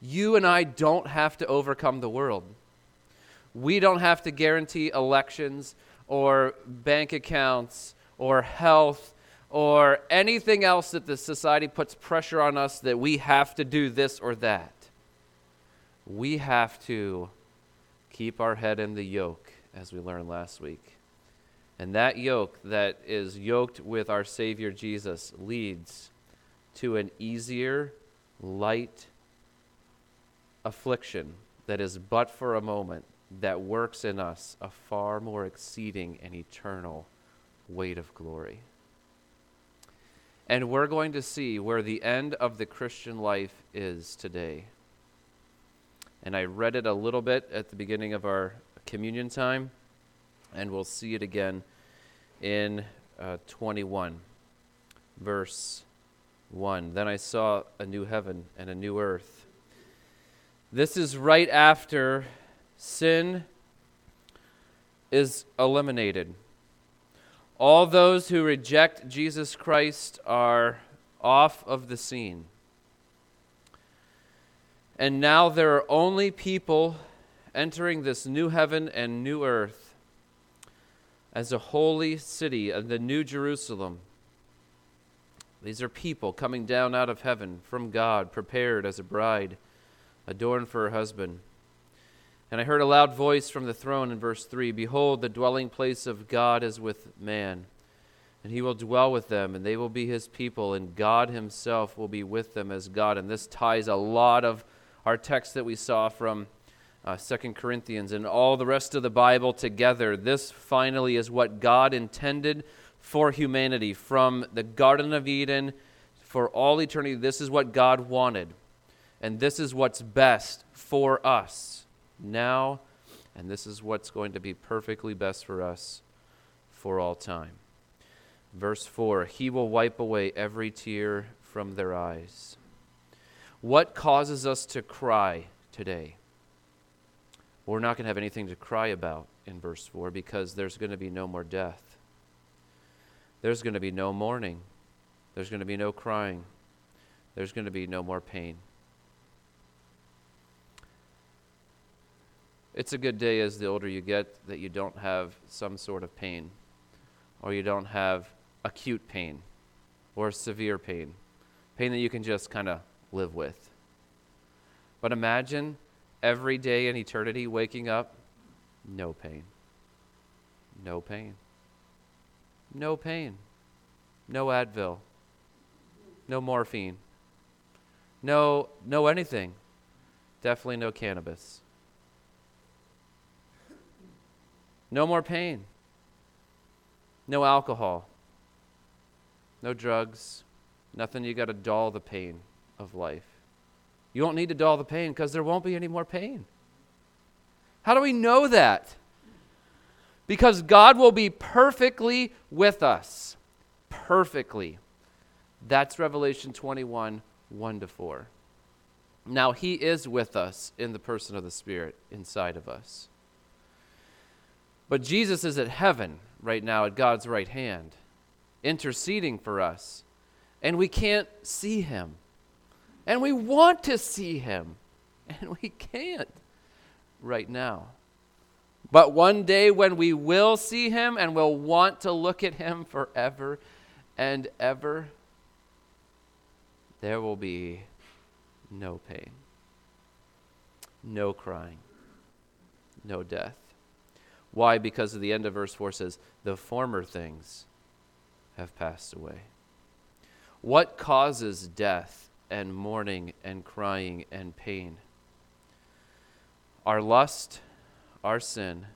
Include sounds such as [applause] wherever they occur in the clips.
You and I don't have to overcome the world. We don't have to guarantee elections or bank accounts or health or anything else that the society puts pressure on us that we have to do this or that. We have to keep our head in the yoke, as we learned last week. And that yoke that is yoked with our Savior Jesus leads to an easier, light affliction that is but for a moment, that works in us a far more exceeding and eternal weight of glory. And we're going to see where the end of the Christian life is today. And I read it a little bit at the beginning of our communion time, and we'll see it again in uh, 21, verse 1. Then I saw a new heaven and a new earth. This is right after sin is eliminated. All those who reject Jesus Christ are off of the scene. And now there are only people entering this new heaven and new earth as a holy city, of the new Jerusalem. These are people coming down out of heaven from God, prepared as a bride, adorned for her husband. And I heard a loud voice from the throne in verse 3 Behold, the dwelling place of God is with man, and he will dwell with them, and they will be his people, and God himself will be with them as God. And this ties a lot of our text that we saw from uh, 2 Corinthians and all the rest of the Bible together. This finally is what God intended for humanity from the Garden of Eden for all eternity. This is what God wanted, and this is what's best for us now, and this is what's going to be perfectly best for us for all time. Verse 4 He will wipe away every tear from their eyes. What causes us to cry today? We're not going to have anything to cry about in verse 4 because there's going to be no more death. There's going to be no mourning. There's going to be no crying. There's going to be no more pain. It's a good day as the older you get that you don't have some sort of pain, or you don't have acute pain, or severe pain, pain that you can just kind of live with. But imagine every day in eternity waking up, no pain, no pain, no pain, no Advil, no morphine, no, no anything, definitely no cannabis No more pain. No alcohol. No drugs. Nothing you got to dull the pain of life. You don't need to dull the pain because there won't be any more pain. How do we know that? Because God will be perfectly with us. Perfectly. That's Revelation 21 1 to 4. Now, He is with us in the person of the Spirit inside of us. But Jesus is at heaven right now at God's right hand, interceding for us. And we can't see him. And we want to see him. [laughs] And we can't right now. But one day when we will see him and will want to look at him forever and ever, there will be no pain, no crying, no death. Why? Because of the end of verse 4 says, The former things have passed away. What causes death and mourning and crying and pain? Our lust, our sin,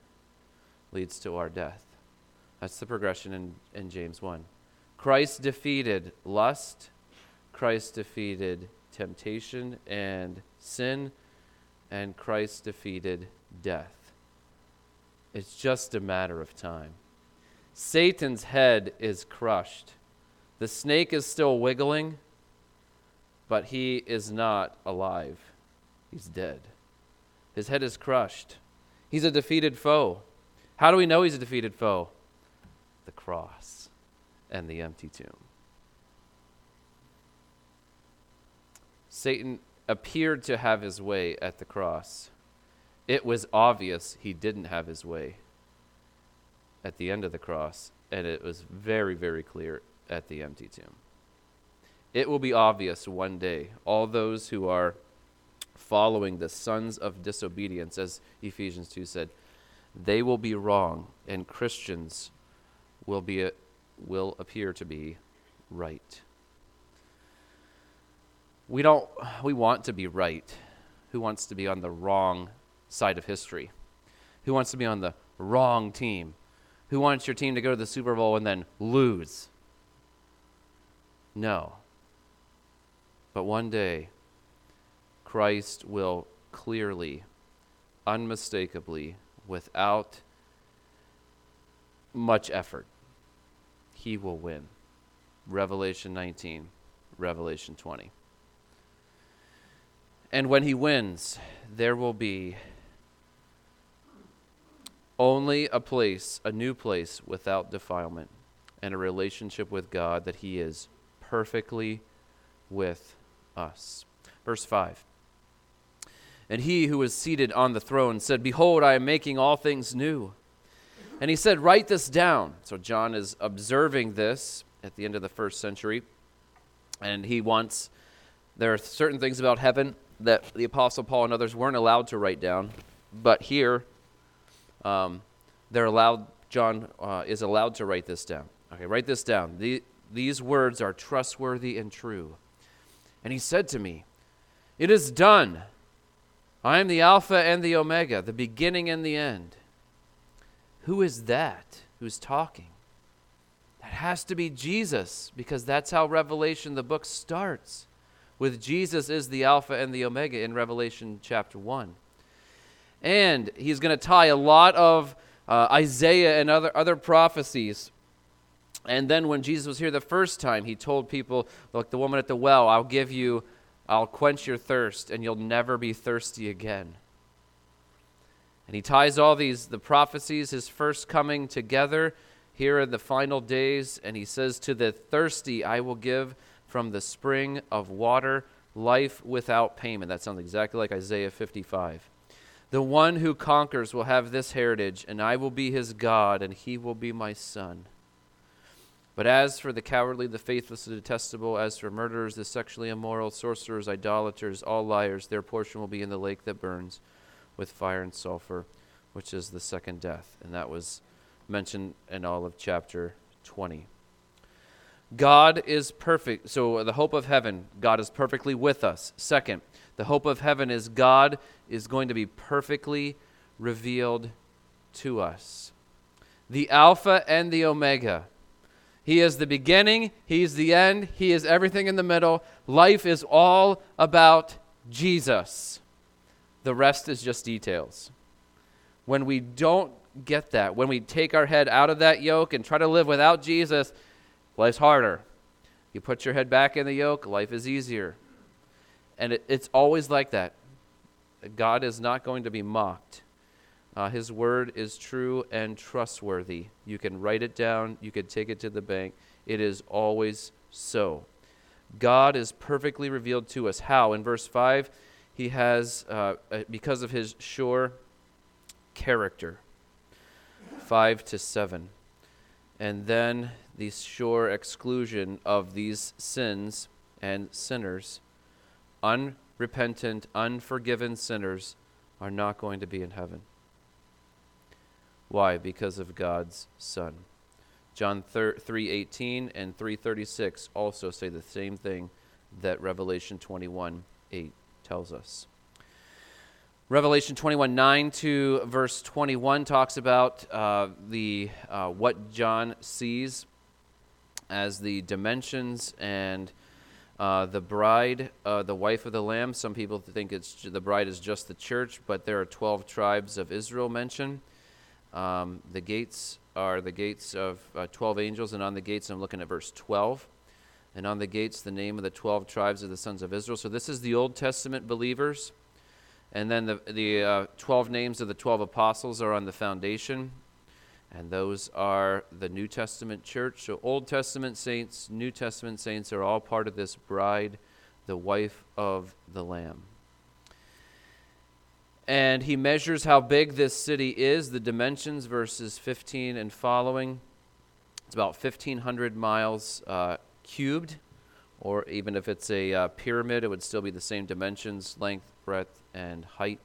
leads to our death. That's the progression in, in James 1. Christ defeated lust, Christ defeated temptation and sin, and Christ defeated death. It's just a matter of time. Satan's head is crushed. The snake is still wiggling, but he is not alive. He's dead. His head is crushed. He's a defeated foe. How do we know he's a defeated foe? The cross and the empty tomb. Satan appeared to have his way at the cross, it was obvious he didn't have his way at the end of the cross, and it was very, very clear at the empty tomb. It will be obvious one day, all those who are following the sons of disobedience, as Ephesians 2 said, they will be wrong, and Christians will, be, will appear to be right. We don't we want to be right. Who wants to be on the wrong side of history? Who wants to be on the wrong team? Who wants your team to go to the Super Bowl and then lose? No. But one day, Christ will clearly, unmistakably, without much effort, he will win. Revelation 19, Revelation 20. And when he wins, there will be only a place, a new place without defilement, and a relationship with God that he is perfectly with us. Verse 5. And he who was seated on the throne said, Behold, I am making all things new. And he said, Write this down. So John is observing this at the end of the first century. And he wants, there are certain things about heaven that the Apostle Paul and others weren't allowed to write down. But here, um, they're allowed, John uh, is allowed to write this down. Okay, write this down. The, these words are trustworthy and true. And he said to me, It is done. I am the Alpha and the Omega, the beginning and the end. Who is that who's talking? That has to be Jesus, because that's how Revelation, the book, starts. With Jesus is the Alpha and the Omega in Revelation chapter 1. And he's going to tie a lot of uh, Isaiah and other, other prophecies. And then when Jesus was here the first time, he told people, Look, the woman at the well, I'll give you, I'll quench your thirst, and you'll never be thirsty again. And he ties all these, the prophecies, his first coming together here in the final days. And he says, To the thirsty, I will give from the spring of water life without payment. That sounds exactly like Isaiah 55. The one who conquers will have this heritage, and I will be his God, and he will be my son. But as for the cowardly, the faithless, the detestable, as for murderers, the sexually immoral, sorcerers, idolaters, all liars, their portion will be in the lake that burns with fire and sulfur, which is the second death. And that was mentioned in all of chapter 20. God is perfect. So, the hope of heaven, God is perfectly with us. Second, the hope of heaven is God is going to be perfectly revealed to us. The Alpha and the Omega. He is the beginning, He's the end, He is everything in the middle. Life is all about Jesus. The rest is just details. When we don't get that, when we take our head out of that yoke and try to live without Jesus, life's harder. You put your head back in the yoke, life is easier. And it, it's always like that. God is not going to be mocked. Uh, his word is true and trustworthy. You can write it down, you can take it to the bank. It is always so. God is perfectly revealed to us. How? In verse 5, he has, uh, uh because of his sure character. 5 to 7. And then the sure exclusion of these sins and sinners unrepentant, unforgiven sinners are not going to be in heaven. Why? Because of God's Son. John 3:18 and 3:36 also say the same thing that Revelation 21:8 tells us. Revelation 21 9 to verse 21 talks about uh, the uh, what John sees as the dimensions and uh, the bride, uh, the wife of the Lamb, some people think it's the bride is just the church, but there are 12 tribes of Israel mentioned. Um, the gates are the gates of uh, 12 angels, and on the gates, I'm looking at verse 12. And on the gates, the name of the 12 tribes of the sons of Israel. So this is the Old Testament believers. And then the, the uh, 12 names of the 12 apostles are on the foundation and those are the New Testament church. So, Old Testament saints, New Testament saints are all part of this bride the wife of the Lamb. And he measures how big this city is, the dimensions, verses 15 and following. It's about 1,500 miles uh, cubed, or even if it's a uh, pyramid, it would still be the same dimensions length, breadth, and height.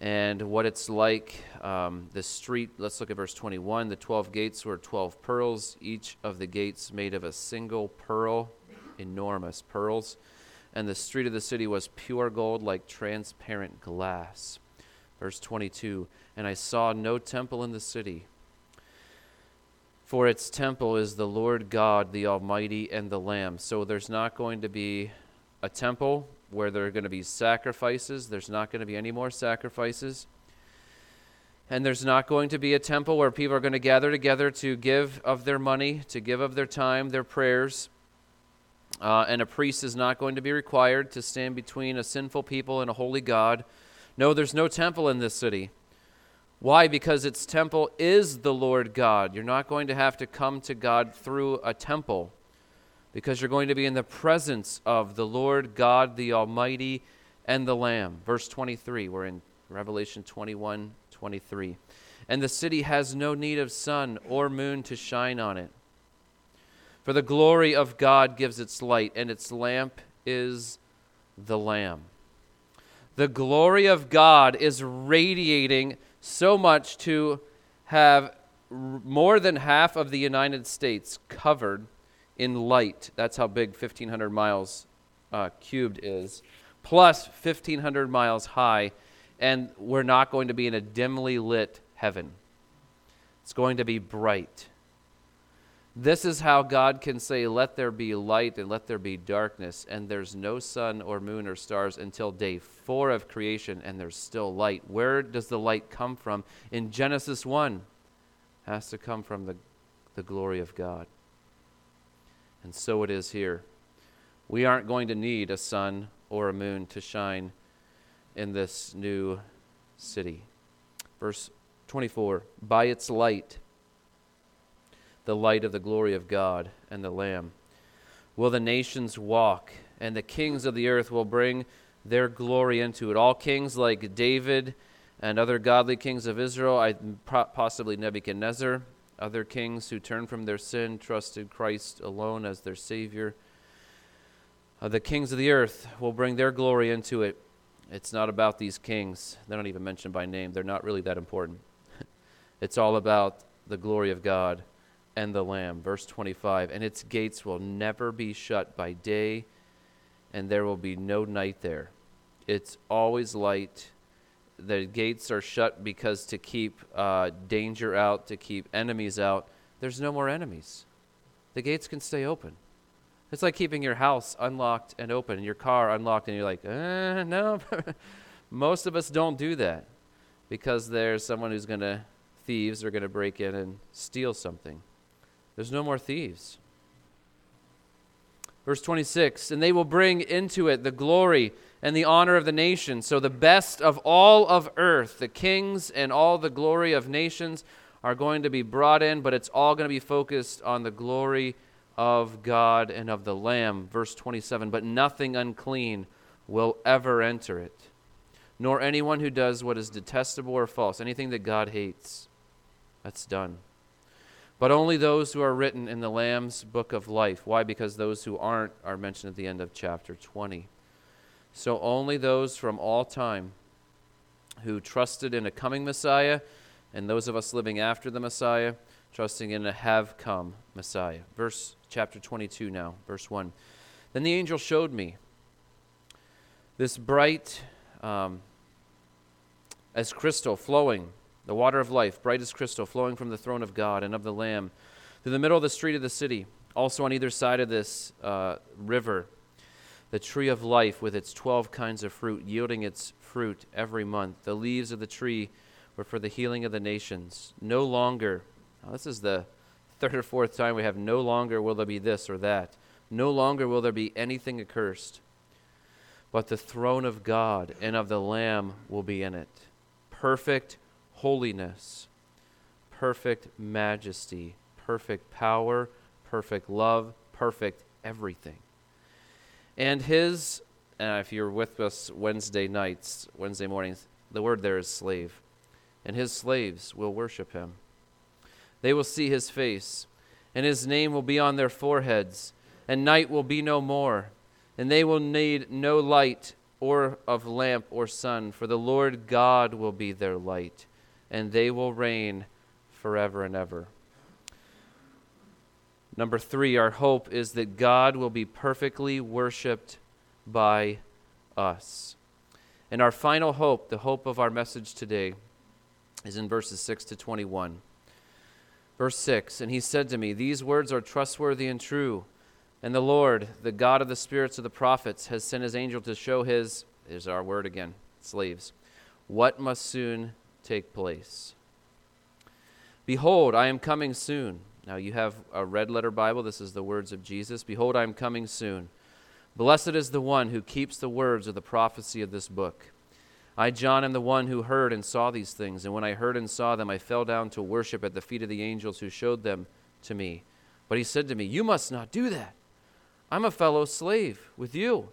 And what it's like, um, the street, let's look at verse 21. The 12 gates were 12 pearls, each of the gates made of a single pearl, enormous pearls and the street of the city was pure gold like transparent glass. Verse 22 And I saw no temple in the city, for its temple is the Lord God, the Almighty, and the Lamb. So there's not going to be a temple where there are going to be sacrifices. There's not going to be any more sacrifices. And there's not going to be a temple where people are going to gather together to give of their money, to give of their time, their prayers. Uh, and a priest is not going to be required to stand between a sinful people and a holy God. No, there's no temple in this city. Why? Because its temple is the Lord God. You're not going to have to come to God through a temple because you're going to be in the presence of the Lord God, the Almighty, and the Lamb. Verse 23, we're in Revelation 21 23. And the city has no need of sun or moon to shine on it for the glory of God gives its light, and its lamp is the Lamb. The glory of God is radiating so much to have more than half of the United States covered in light. That's how big 1,500 miles uh, cubed is, plus 1,500 miles high, and we're not going to be in a dimly lit heaven. It's going to be bright. This is how God can say, Let there be light and let there be darkness, and there's no sun or moon or stars until day four of creation, and there's still light. Where does the light come from? In Genesis 1, has to come from the, the glory of God. And so it is here. We aren't going to need a sun or a moon to shine in this new city. Verse 24 By its light, the light of the glory of God and the Lamb. Will the nations walk, and the kings of the earth will bring their glory into it. All kings like David and other godly kings of Israel, possibly Nebuchadnezzar, other kings who turned from their sin, trusted Christ alone as their Savior. Uh, the kings of the earth will bring their glory into it. It's not about these kings. They're not even mentioned by name. They're not really that important. [laughs] it's all about the glory of God and the Lamb. Verse 25 And its gates will never be shut by day, and there will be no night there. It's always light. The gates are shut because to keep uh, danger out, to keep enemies out. There's no more enemies. The gates can stay open. It's like keeping your house unlocked and open, and your car unlocked, and you're like, uh, no. [laughs] Most of us don't do that because there's someone who's going to, thieves are going to break in and steal something. There's no more thieves. Verse 26 And they will bring into it the glory and the honor of the nations. So the best of all of earth, the kings and all the glory of nations, are going to be brought in, but it's all going to be focused on the glory of God and of the Lamb. Verse 27 But nothing unclean will ever enter it, nor anyone who does what is detestable or false, anything that God hates. That's done but only those who are written in the Lamb's book of life. Why? Because those who aren't are mentioned at the end of chapter 20. So only those from all time who trusted in a coming Messiah, and those of us living after the Messiah, trusting in a have come Messiah. Verse chapter 22 now, verse 1. Then the angel showed me this bright um, as crystal flowing the water of life, bright as crystal, flowing from the throne of God and of the Lamb, through the middle of the street of the city. Also on either side of this uh, river, the tree of life with its 12 kinds of fruit, yielding its fruit every month. The leaves of the tree were for the healing of the nations. No longer, this is the third or fourth time we have no longer will there be this or that. No longer will there be anything accursed, but the throne of God and of the Lamb will be in it. Perfect holiness, perfect majesty, perfect power, perfect love, perfect everything. And his, uh, if you're with us Wednesday nights, Wednesday mornings, the word there is slave. And his slaves will worship him. They will see his face, and his name will be on their foreheads, and night will be no more. And they will need no light or of lamp or sun, for the Lord God will be their light, and they will reign forever and ever. Number three, our hope is that God will be perfectly worshiped by us. And our final hope, the hope of our message today, is in verses 6 to 21. Verse 6 And he said to me, These words are trustworthy and true. And the Lord, the God of the spirits of the prophets, has sent his angel to show his, is our word again, slaves, what must soon take place. Behold, I am coming soon. Now you have a red letter Bible. This is the words of Jesus. Behold, I am coming soon. Blessed is the one who keeps the words of the prophecy of this book. I, John, am the one who heard and saw these things. And when I heard and saw them, I fell down to worship at the feet of the angels who showed them to me. But he said to me, You must not do that. I'm a fellow slave with you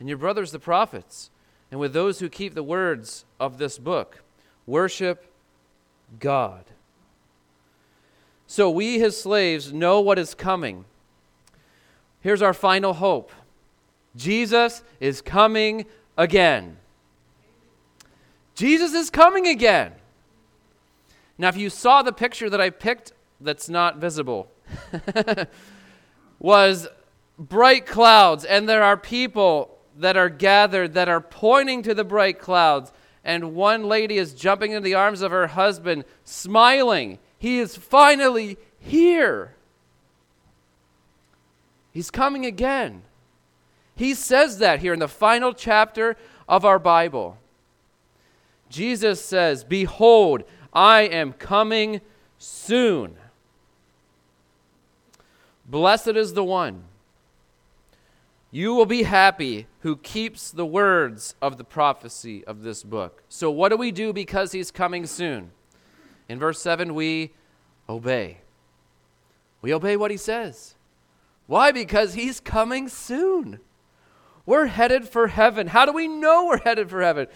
and your brothers the prophets, and with those who keep the words of this book. Worship God. So we, his slaves, know what is coming. Here's our final hope Jesus is coming again. Jesus is coming again. Now, if you saw the picture that I picked that's not visible, [laughs] was bright clouds, and there are people that are gathered that are pointing to the bright clouds. And one lady is jumping into the arms of her husband, smiling. He is finally here. He's coming again. He says that here in the final chapter of our Bible. Jesus says, Behold, I am coming soon. Blessed is the one you will be happy who keeps the words of the prophecy of this book. So, what do we do because he's coming soon? In verse 7, we obey. We obey what he says. Why? Because he's coming soon. We're headed for heaven. How do we know we're headed for heaven?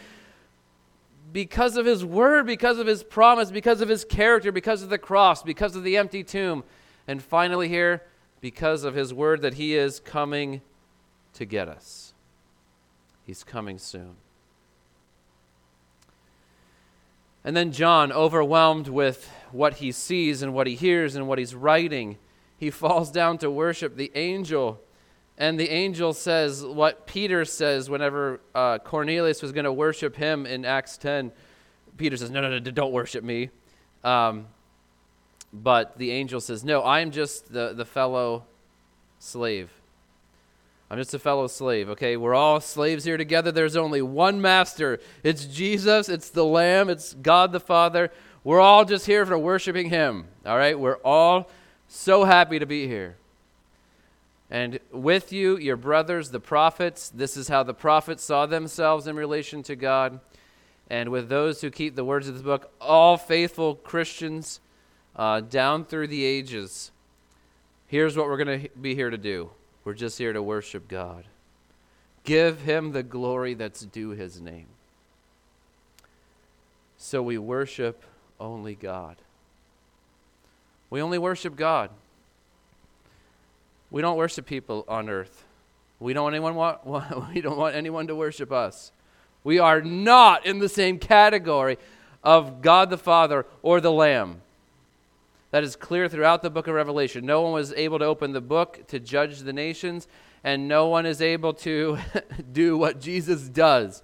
Because of his word, because of his promise, because of his character, because of the cross, because of the empty tomb. And finally, here, because of his word that he is coming to get us. He's coming soon. And then John, overwhelmed with what he sees and what he hears and what he's writing, he [laughs] falls down to worship the angel. And the angel says what Peter says whenever uh, Cornelius was going to worship him in Acts 10. Peter says, No, no, no, don't worship me. Um, but the angel says, No, I am just the, the fellow slave I'm just a fellow slave, okay? We're all slaves here together. There's only one master. It's Jesus, it's the Lamb, it's God the Father. We're all just here for worshiping Him, all right? We're all so happy to be here. And with you, your brothers, the prophets, this is how the prophets saw themselves in relation to God. And with those who keep the words of this book, all faithful Christians uh, down through the ages, here's what we're going to be here to do we're just here to worship God. Give him the glory that's due his name. So we worship only God. We only worship God. We don't worship people on earth. We don't anyone want, [laughs] we don't want anyone to worship us. We are not in the same category of God the Father or the Lamb. That is clear throughout the book of Revelation. No one was able to open the book to judge the nations, and no one is able to [laughs] do what Jesus does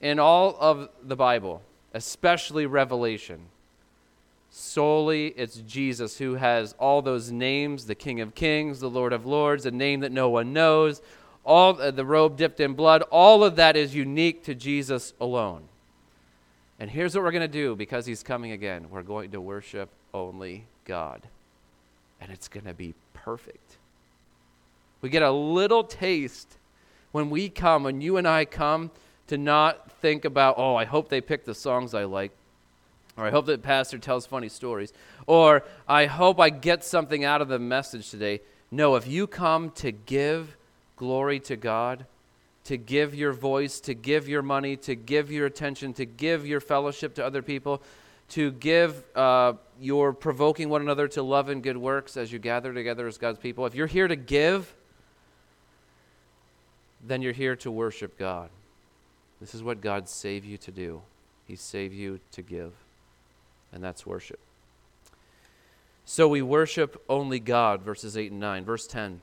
in all of the Bible, especially Revelation. Solely, it's Jesus who has all those names the King of Kings, the Lord of Lords, a name that no one knows, all uh, the robe dipped in blood. All of that is unique to Jesus alone. And here's what we're going to do because he's coming again we're going to worship only God. And it's going to be perfect. We get a little taste when we come, when you and I come, to not think about, oh, I hope they pick the songs I like, or I hope that the pastor tells funny stories, or I hope I get something out of the message today. No, if you come to give glory to God, to give your voice, to give your money, to give your attention, to give your fellowship to other people, to give uh, your provoking one another to love and good works as you gather together as God's people, if you're here to give, then you're here to worship God. This is what God saved you to do. He saved you to give, and that's worship. So we worship only God, verses 8 and 9. Verse 10.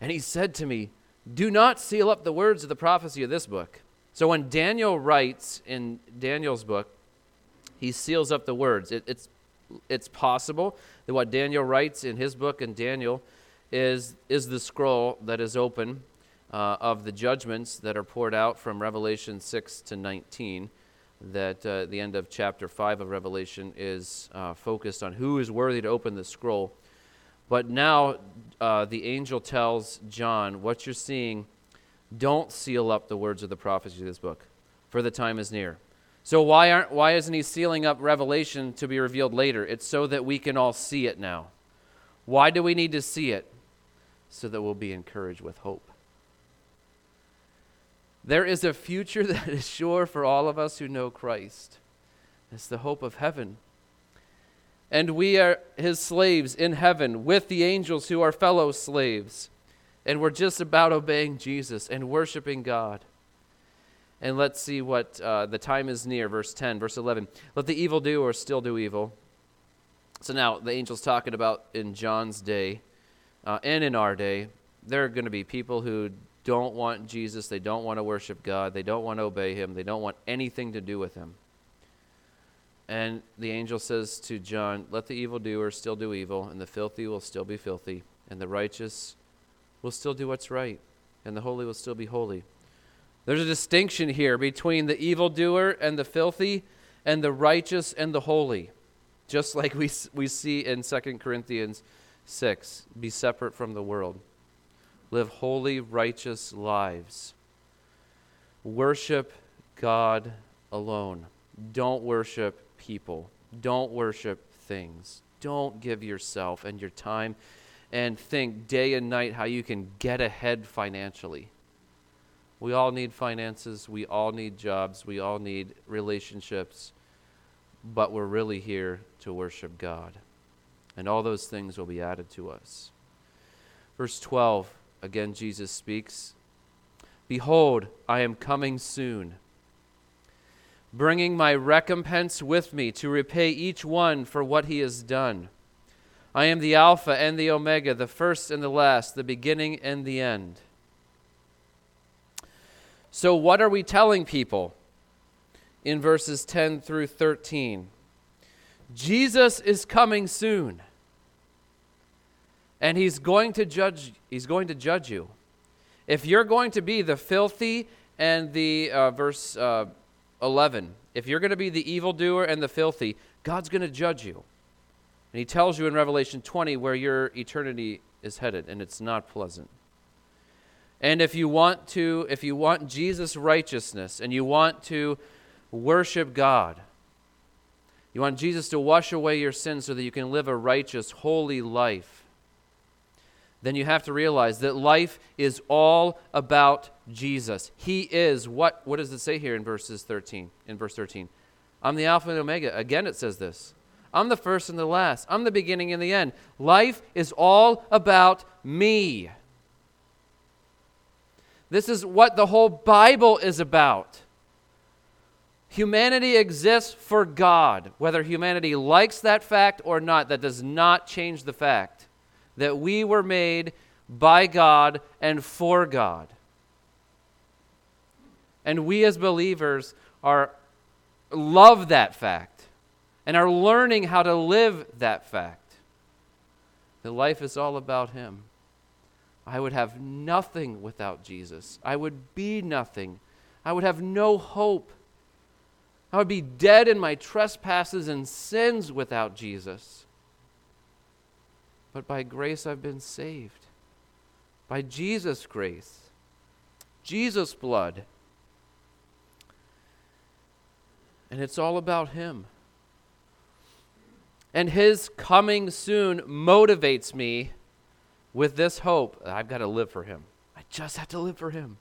And he said to me, Do not seal up the words of the prophecy of this book. So when Daniel writes in Daniel's book, he seals up the words. It, it's, it's possible that what Daniel writes in his book in Daniel is, is the scroll that is open uh, of the judgments that are poured out from Revelation 6 to 19 that uh, the end of chapter 5 of Revelation is uh, focused on who is worthy to open the scroll. But now uh, the angel tells John, What you're seeing, don't seal up the words of the prophecy of this book, for the time is near. So why aren't why isn't he sealing up Revelation to be revealed later? It's so that we can all see it now. Why do we need to see it? So that we'll be encouraged with hope. There is a future [laughs] that is sure for all of us who know Christ. It's the hope of heaven. And we are his slaves in heaven with the angels who are fellow slaves. And we're just about obeying Jesus and worshiping God. And let's see what uh, the time is near. Verse 10, verse 11. Let the evil evildoer still do evil. So now the angel's talking about in John's day uh, and in our day, there are going to be people who don't want Jesus. They don't want to worship God. They don't want to obey Him. They don't want anything to do with Him. And the angel says to John, Let the evil evildoer still do evil, and the filthy will still be filthy, and the righteous will still do what's right, and the holy will still be holy. There's a distinction here between the evildoer and the filthy, and the righteous and the holy, just like we, we see in 2 Corinthians 6 be separate from the world live holy, righteous lives. Worship God alone. Don't worship people. Don't worship things. Don't give yourself and your time and think day and night how you can get ahead financially. We all need finances. We all need jobs. We all need relationships. But we're really here to worship God. And all those things will be added to us. Verse 12 Again, Jesus speaks Behold, I am coming soon, bringing my recompense with me to repay each one for what he has done. I am the Alpha and the Omega, the first and the last, the beginning and the end. So, what are we telling people in verses 10 through 13? Jesus is coming soon. And he's going to judge he's going to judge you. If you're going to be the filthy and the uh, verse uh, 11 if you're going to be the evildoer and the filthy god's going to judge you. And he tells you in revelation 20 where your eternity is headed and it's not pleasant and if you want to if you want jesus righteousness and you want to worship god you want jesus to wash away your sins so that you can live a righteous holy life then you have to realize that life is all about Jesus. He is what what does it say here in verses 13? In verse 13. I'm the Alpha and Omega. Again it says this. I'm the first and the last. I'm the beginning and the end. Life is all about me. This is what the whole Bible is about. Humanity exists for God. Whether humanity likes that fact or not, that does not change the fact that we were made by God and for God. And we as believers are love that fact and are learning how to live that fact. That life is all about him. I would have nothing without Jesus. I would be nothing. I would have no hope. I would be dead in my trespasses and sins without Jesus but by grace I've been saved. By Jesus' grace, Jesus' blood. And it's all about Him. And His coming soon motivates me with this hope I've got to live for Him. I just have to live for Him.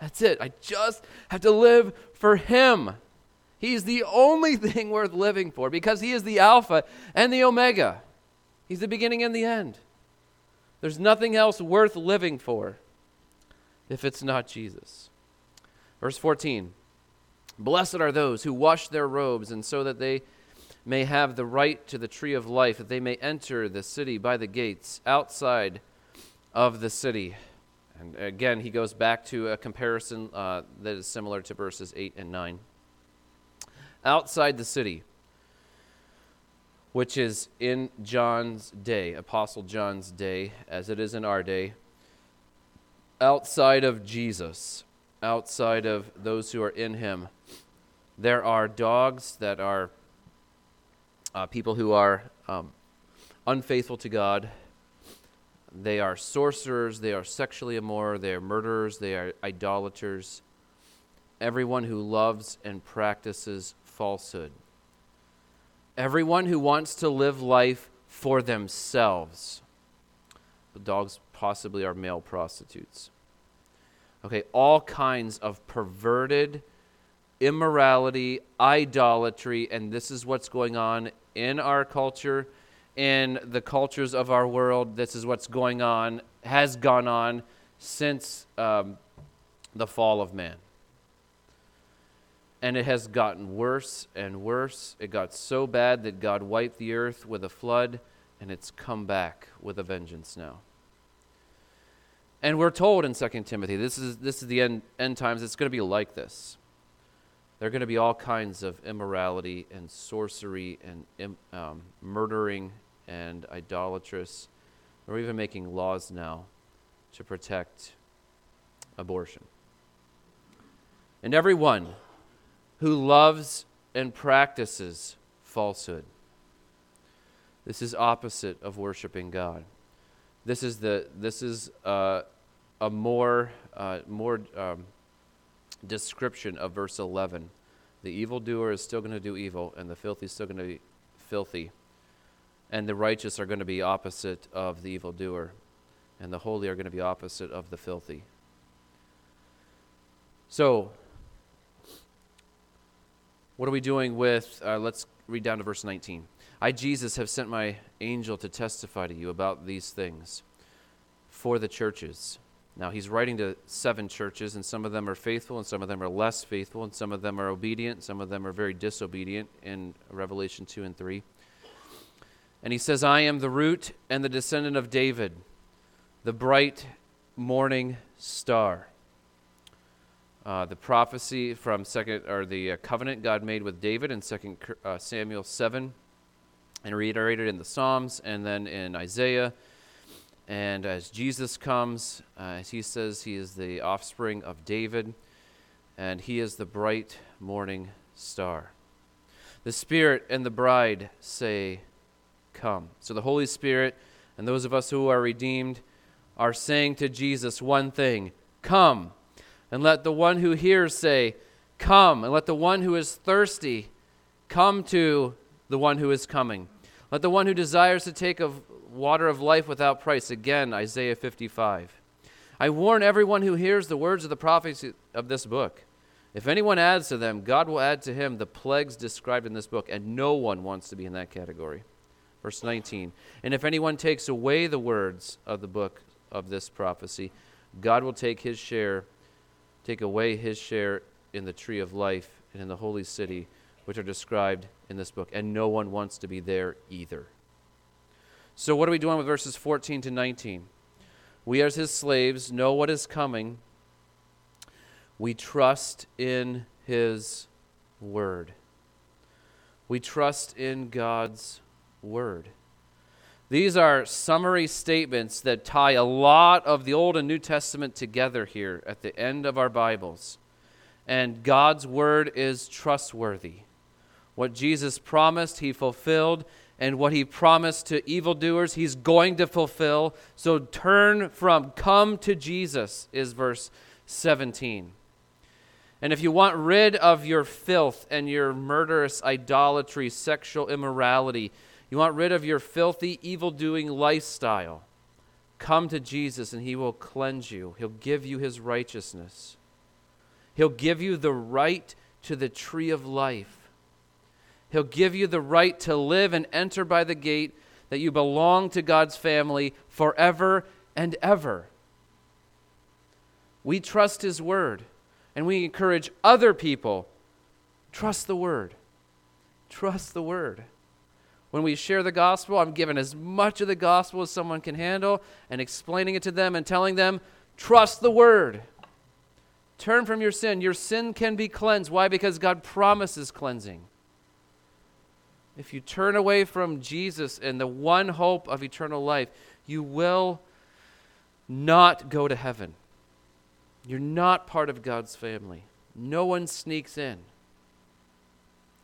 That's it. I just have to live for Him. He's the only [laughs] thing worth living for because He is the Alpha and the Omega. He's the beginning and the end. There's nothing else worth living for if it's not Jesus. Verse 14 Blessed are those who wash their robes, and so that they may have the right to the tree of life, that they may enter the city by the gates outside of the city. And again, he goes back to a comparison uh, that is similar to verses 8 and 9. Outside the city, which is in John's day, Apostle John's day, as it is in our day, outside of Jesus, outside of those who are in him, there are dogs that are uh, people who are um, unfaithful to God. They are sorcerers, they are sexually immoral, they are murderers, they are idolaters. Everyone who loves and practices falsehood. Everyone who wants to live life for themselves. The dogs possibly are male prostitutes. Okay, all kinds of perverted immorality, idolatry, and this is what's going on in our culture, in the cultures of our world. This is what's going on, has gone on since um, the fall of man. And it has gotten worse and worse. It got so bad that God wiped the earth with a flood, and it's come back with a vengeance now. And we're told in 2 Timothy, this is, this is the end, end times, it's going to be like this. There are going to be all kinds of immorality and sorcery and um, murdering and idolatrous. We're even making laws now to protect abortion. And everyone who loves and practices falsehood. This is opposite of worshiping God. This is the this is uh, a more, uh, more um, description of verse 11. The evildoer is still going to do evil, and the filthy is still going to be filthy. And the righteous are going to be opposite of the evildoer, and the holy are going to be opposite of the filthy. So, what are we doing with, uh, let's read down to verse 19. I, Jesus, have sent my angel to testify to you about these things for the churches. Now, he's writing to seven churches, and some of them are faithful, and some of them are less faithful, and some of them are obedient, some of them are very disobedient in Revelation 2 and 3. And he says, I am the root and the descendant of David, the bright morning star. Uh, the prophecy from second or the uh, covenant God made with David in Second uh, Samuel seven, and reiterated in the Psalms, and then in Isaiah and as Jesus comes, uh, as he says, he is the offspring of David, and he is the bright morning star. The Spirit and the bride say, Come. So the Holy Spirit and those of us who are redeemed are saying to Jesus one thing Come. And let the one who hears say, Come. And let the one who is thirsty come to the one who is coming. Let the one who desires to take of water of life without price. Again, Isaiah 55. I warn everyone who hears the words of the prophecy of this book. If anyone adds to them, God will add to him the plagues described in this book, and no one wants to be in that category. Verse 19. And if anyone takes away the words of the book of this prophecy, God will take his share, take away his share in the tree of life and in the holy city, which are described in this book, and no one wants to be there either. So, what are we doing with verses 14 to 19? We, as his slaves, know what is coming. We trust in his word. We trust in God's word. These are summary statements that tie a lot of the Old and New Testament together here at the end of our Bibles. And God's word is trustworthy. What Jesus promised, he fulfilled, and what he promised to evildoers, he's going to fulfill. So turn from, come to Jesus, is verse 17. And if you want rid of your filth and your murderous idolatry, sexual immorality, you want rid of your filthy, evil doing lifestyle, come to Jesus and he will cleanse you. He'll give you his righteousness. He'll give you the right to the tree of life. He'll give you the right to live and enter by the gate that you belong to God's family forever and ever. We trust his word and we encourage other people trust the word. Trust the word. When we share the gospel, I'm giving as much of the gospel as someone can handle and explaining it to them and telling them, trust the word. Turn from your sin. Your sin can be cleansed. Why? Because God promises cleansing. If you turn away from Jesus and the one hope of eternal life, you will not go to heaven. You're not part of God's family. No one sneaks in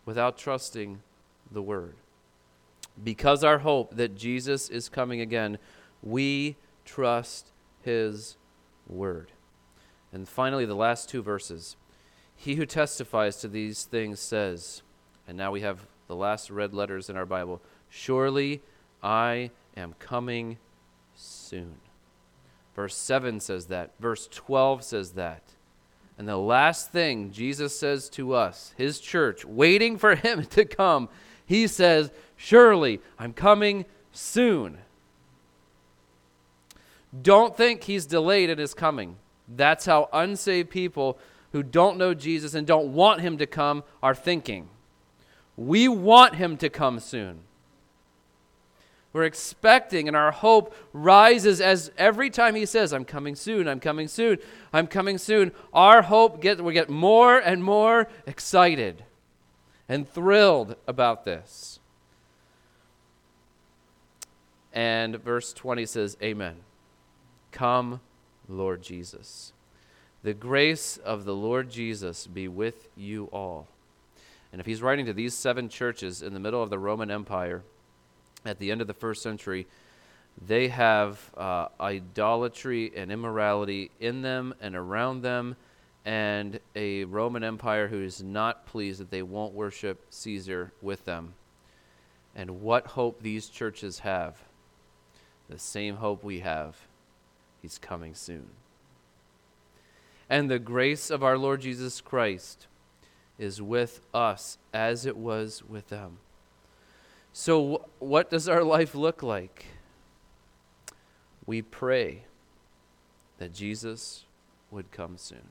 without trusting the word. Because our hope that Jesus is coming again, we trust his word. And finally, the last two verses. He who testifies to these things says, and now we have the last red letters in our Bible Surely I am coming soon. Verse 7 says that. Verse 12 says that. And the last thing Jesus says to us, his church, waiting for him [laughs] to come, he says, Surely I'm coming soon. Don't think he's delayed in his coming. That's how unsaved people who don't know Jesus and don't want him to come are thinking. We want him to come soon. We're expecting, and our hope rises as every time he says, I'm coming soon, I'm coming soon, I'm coming soon. Our hope gets, we get more and more excited and thrilled about this. And verse 20 says, Amen. Come, Lord Jesus. The grace of the Lord Jesus be with you all. And if he's writing to these seven churches in the middle of the Roman Empire at the end of the first century, they have uh, idolatry and immorality in them and around them, and a Roman Empire who is not pleased that they won't worship Caesar with them. And what hope these churches have? The same hope we have. He's coming soon. And the grace of our Lord Jesus Christ is with us as it was with them. So, what does our life look like? We pray that Jesus would come soon.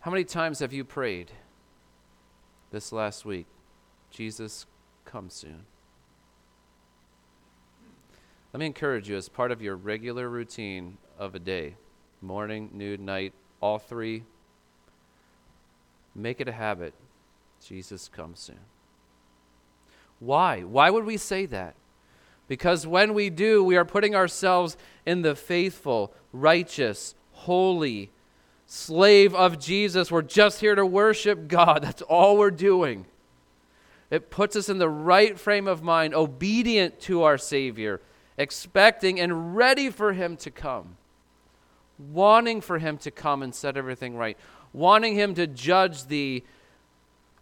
How many times have you prayed this last week? Jesus, come soon. Let me encourage you as part of your regular routine of a day morning, noon, night, all three Make it a habit. Jesus comes soon. Why? Why would we say that? Because when we do, we are putting ourselves in the faithful, righteous, holy, slave of Jesus. We're just here to worship God. That's all we're doing. It puts us in the right frame of mind, obedient to our Savior, expecting and ready for Him to come, wanting for Him to come and set everything right, wanting him to judge the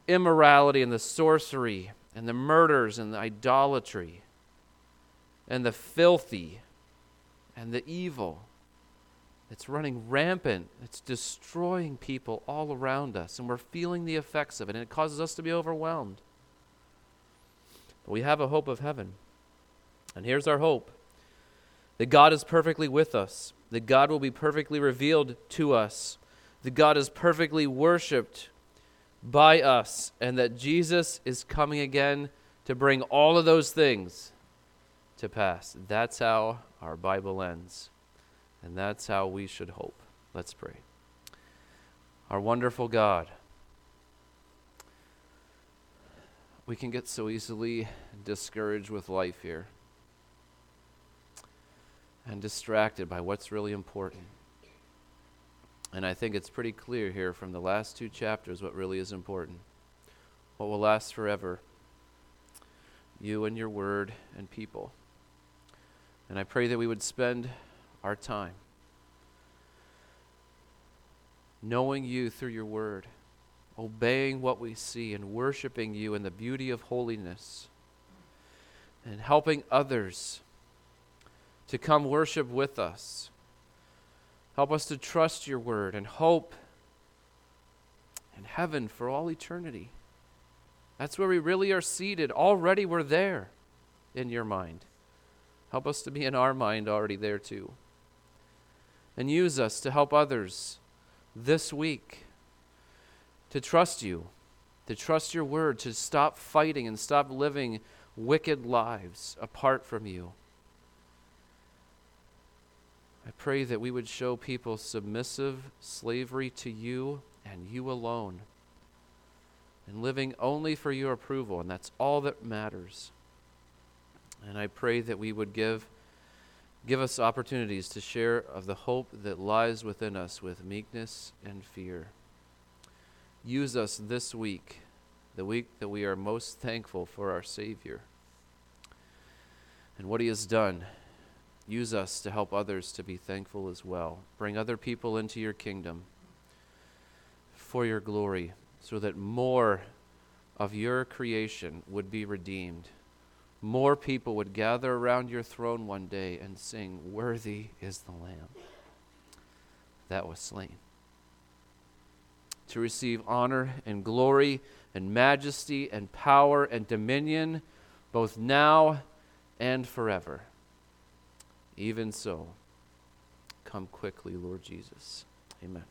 immorality and the sorcery and the murders and the idolatry and the filthy and the evil. It's running rampant. It's destroying people all around us, and we're feeling the effects of it, and it causes us to be overwhelmed. But we have a hope of heaven. And here's our hope that God is perfectly with us, that God will be perfectly revealed to us that God is perfectly worshiped by us, and that Jesus is coming again to bring all of those things to pass. That's how our Bible ends, and that's how we should hope. Let's pray. Our wonderful God, we can get so easily discouraged with life here and distracted by what's really important. And I think it's pretty clear here from the last two chapters what really is important. What will last forever. You and your word and people. And I pray that we would spend our time knowing you through your word, obeying what we see, and worshiping you in the beauty of holiness, and helping others to come worship with us. Help us to trust your word and hope in heaven for all eternity. That's where we really are seated. Already we're there in your mind. Help us to be in our mind already there too. And use us to help others this week to trust you, to trust your word, to stop fighting and stop living wicked lives apart from you. I pray that we would show people submissive slavery to you and you alone, and living only for your approval, and that's all that matters. And I pray that we would give give us opportunities to share of the hope that lies within us with meekness and fear. Use us this week, the week that we are most thankful for our Savior and what He has done. Use us to help others to be thankful as well. Bring other people into your kingdom for your glory, so that more of your creation would be redeemed more people would gather around your throne one day and sing, Worthy is the Lamb that was slain. To receive honor and glory and majesty and power and dominion, both now and forever. Even so, come quickly, Lord Jesus. Amen.